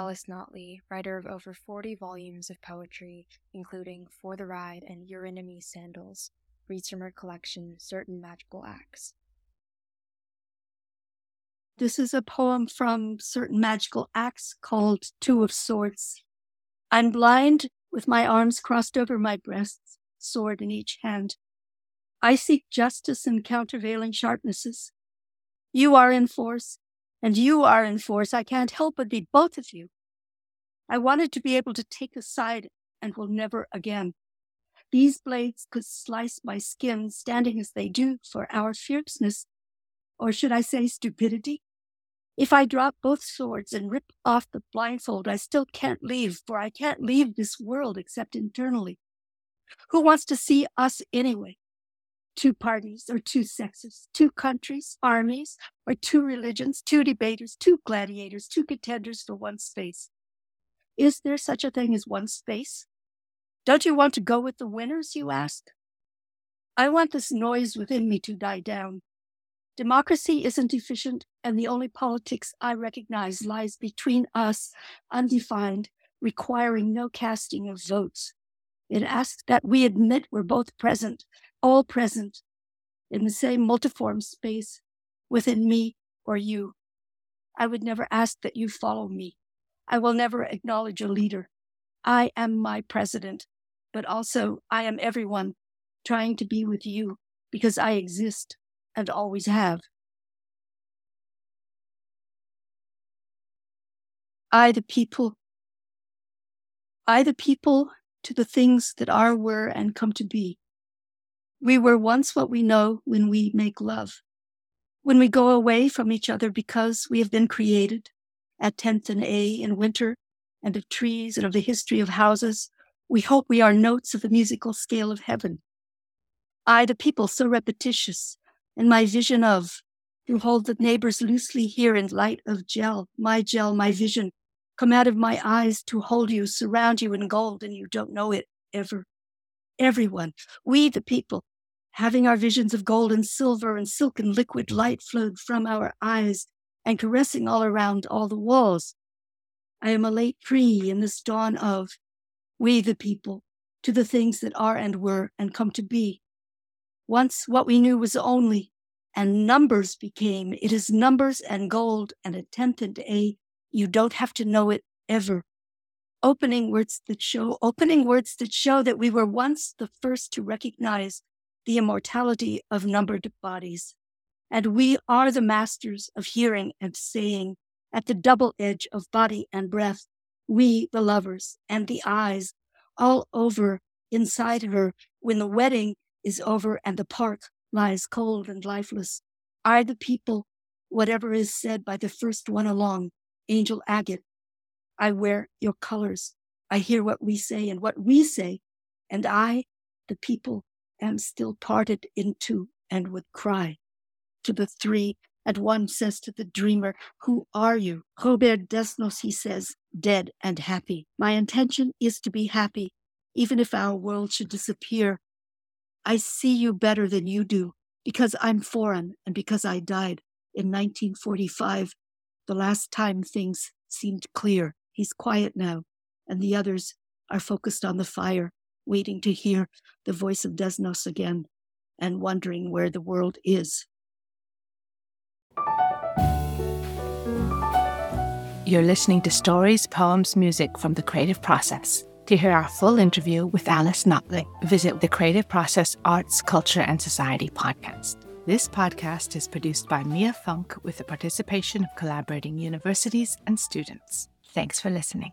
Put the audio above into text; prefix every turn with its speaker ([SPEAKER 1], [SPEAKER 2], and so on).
[SPEAKER 1] Alice Notley, writer of over 40 volumes of poetry, including For the Ride and Eurynome Sandals, reads from her collection Certain Magical Acts.
[SPEAKER 2] This is a poem from Certain Magical Acts called Two of Swords. I'm blind with my arms crossed over my breasts, sword in each hand. I seek justice in countervailing sharpnesses. You are in force, and you are in force. I can't help but be both of you. I wanted to be able to take a side and will never again. These blades could slice my skin, standing as they do for our fierceness, or should I say stupidity? If I drop both swords and rip off the blindfold, I still can't leave, for I can't leave this world except internally. Who wants to see us anyway? Two parties or two sexes, two countries, armies, or two religions, two debaters, two gladiators, two contenders for one space. Is there such a thing as one space? Don't you want to go with the winners, you ask? I want this noise within me to die down. Democracy isn't efficient, and the only politics I recognize lies between us, undefined, requiring no casting of votes. It asks that we admit we're both present, all present, in the same multiform space within me or you. I would never ask that you follow me. I will never acknowledge a leader. I am my president, but also I am everyone trying to be with you because I exist and always have. I, the people, I, the people, to the things that are, were, and come to be. We were once what we know when we make love. When we go away from each other because we have been created at 10th and A in winter and of trees and of the history of houses, we hope we are notes of the musical scale of heaven. I, the people, so repetitious, and my vision of, to hold the neighbors loosely here in light of gel, my gel, my vision, come out of my eyes to hold you, surround you in gold, and you don't know it ever. Everyone, we the people, having our visions of gold and silver and silken liquid mm-hmm. light flowed from our eyes and caressing all around all the walls. I am a late tree in this dawn of we the people to the things that are and were and come to be. Once what we knew was only, and numbers became. It is numbers and gold and a tenth and a you don't have to know it ever. Opening words that show, opening words that show that we were once the first to recognize the immortality of numbered bodies. And we are the masters of hearing and saying at the double edge of body and breath. We, the lovers and the eyes all over inside her when the wedding is over and the park lies cold and lifeless, are the people, whatever is said by the first one along, angel agate. I wear your colors. I hear what we say and what we say. And I, the people, am still parted in two and would cry. To the three, at one says to the dreamer, Who are you? Robert Desnos, he says, dead and happy. My intention is to be happy, even if our world should disappear. I see you better than you do because I'm foreign and because I died in 1945 the last time things seemed clear. He's quiet now, and the others are focused on the fire, waiting to hear the voice of Desnos again and wondering where the world is.
[SPEAKER 3] You're listening to stories, poems, music from the creative process. To hear our full interview with Alice Notley, visit the Creative Process Arts, Culture and Society podcast. This podcast is produced by Mia Funk with the participation of collaborating universities and students. Thanks for listening.